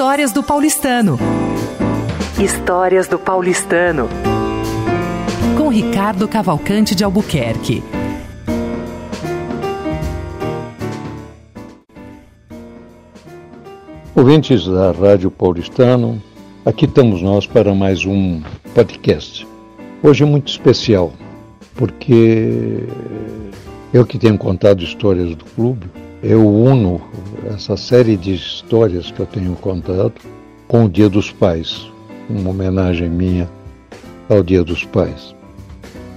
Histórias do Paulistano. Histórias do Paulistano. Com Ricardo Cavalcante de Albuquerque. Ouvintes da Rádio Paulistano, aqui estamos nós para mais um podcast. Hoje é muito especial, porque eu que tenho contado histórias do clube, eu uno essa série de histórias que eu tenho contado com o Dia dos Pais, uma homenagem minha ao Dia dos Pais.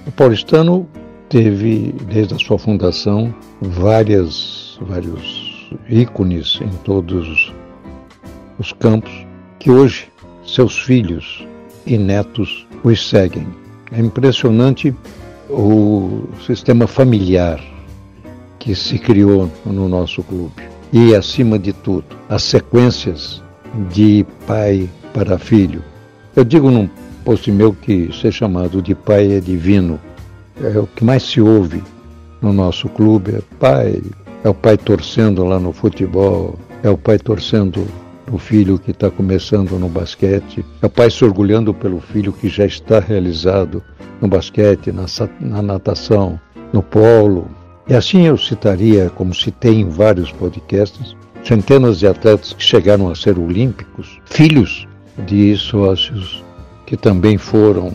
O paulistano teve, desde a sua fundação, várias, vários ícones em todos os campos que hoje seus filhos e netos os seguem. É impressionante o sistema familiar que se criou no nosso clube. E, acima de tudo, as sequências de pai para filho. Eu digo num post meu que ser chamado de pai é divino. É o que mais se ouve no nosso clube. É pai, é o pai torcendo lá no futebol, é o pai torcendo o filho que está começando no basquete, é o pai se orgulhando pelo filho que já está realizado no basquete, na, na natação, no polo, e assim eu citaria, como citei em vários podcasts, centenas de atletas que chegaram a ser olímpicos, filhos de sócios que também foram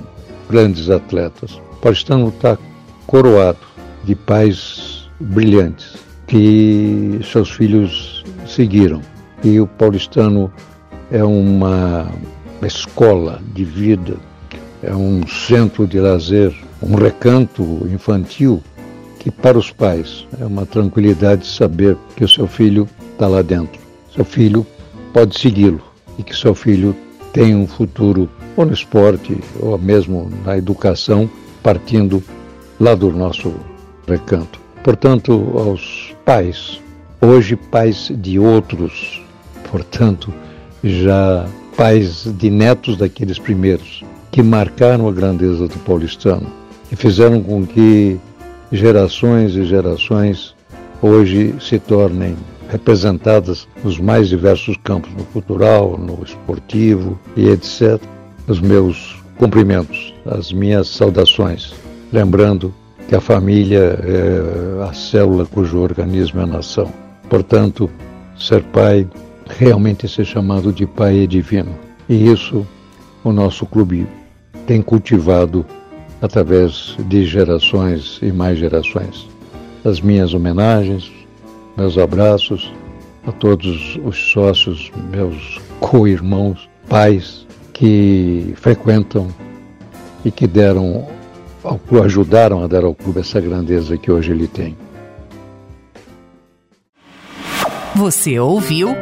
grandes atletas. O paulistano está coroado de pais brilhantes que seus filhos seguiram. E o paulistano é uma escola de vida, é um centro de lazer, um recanto infantil que para os pais é uma tranquilidade saber que o seu filho está lá dentro. Seu filho pode segui-lo e que seu filho tem um futuro ou no esporte ou mesmo na educação, partindo lá do nosso recanto. Portanto, aos pais, hoje pais de outros, portanto, já pais de netos daqueles primeiros, que marcaram a grandeza do paulistano e fizeram com que gerações e gerações hoje se tornem representadas nos mais diversos campos, no cultural, no esportivo e etc. Os meus cumprimentos, as minhas saudações, lembrando que a família é a célula cujo organismo é a nação. Portanto, ser pai, realmente ser chamado de pai é divino. E isso o nosso clube tem cultivado através de gerações e mais gerações. As minhas homenagens, meus abraços a todos os sócios, meus co-irmãos, pais que frequentam e que deram ao clube, ajudaram a dar ao clube essa grandeza que hoje ele tem. Você ouviu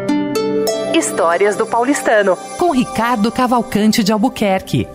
Histórias do Paulistano com Ricardo Cavalcante de Albuquerque.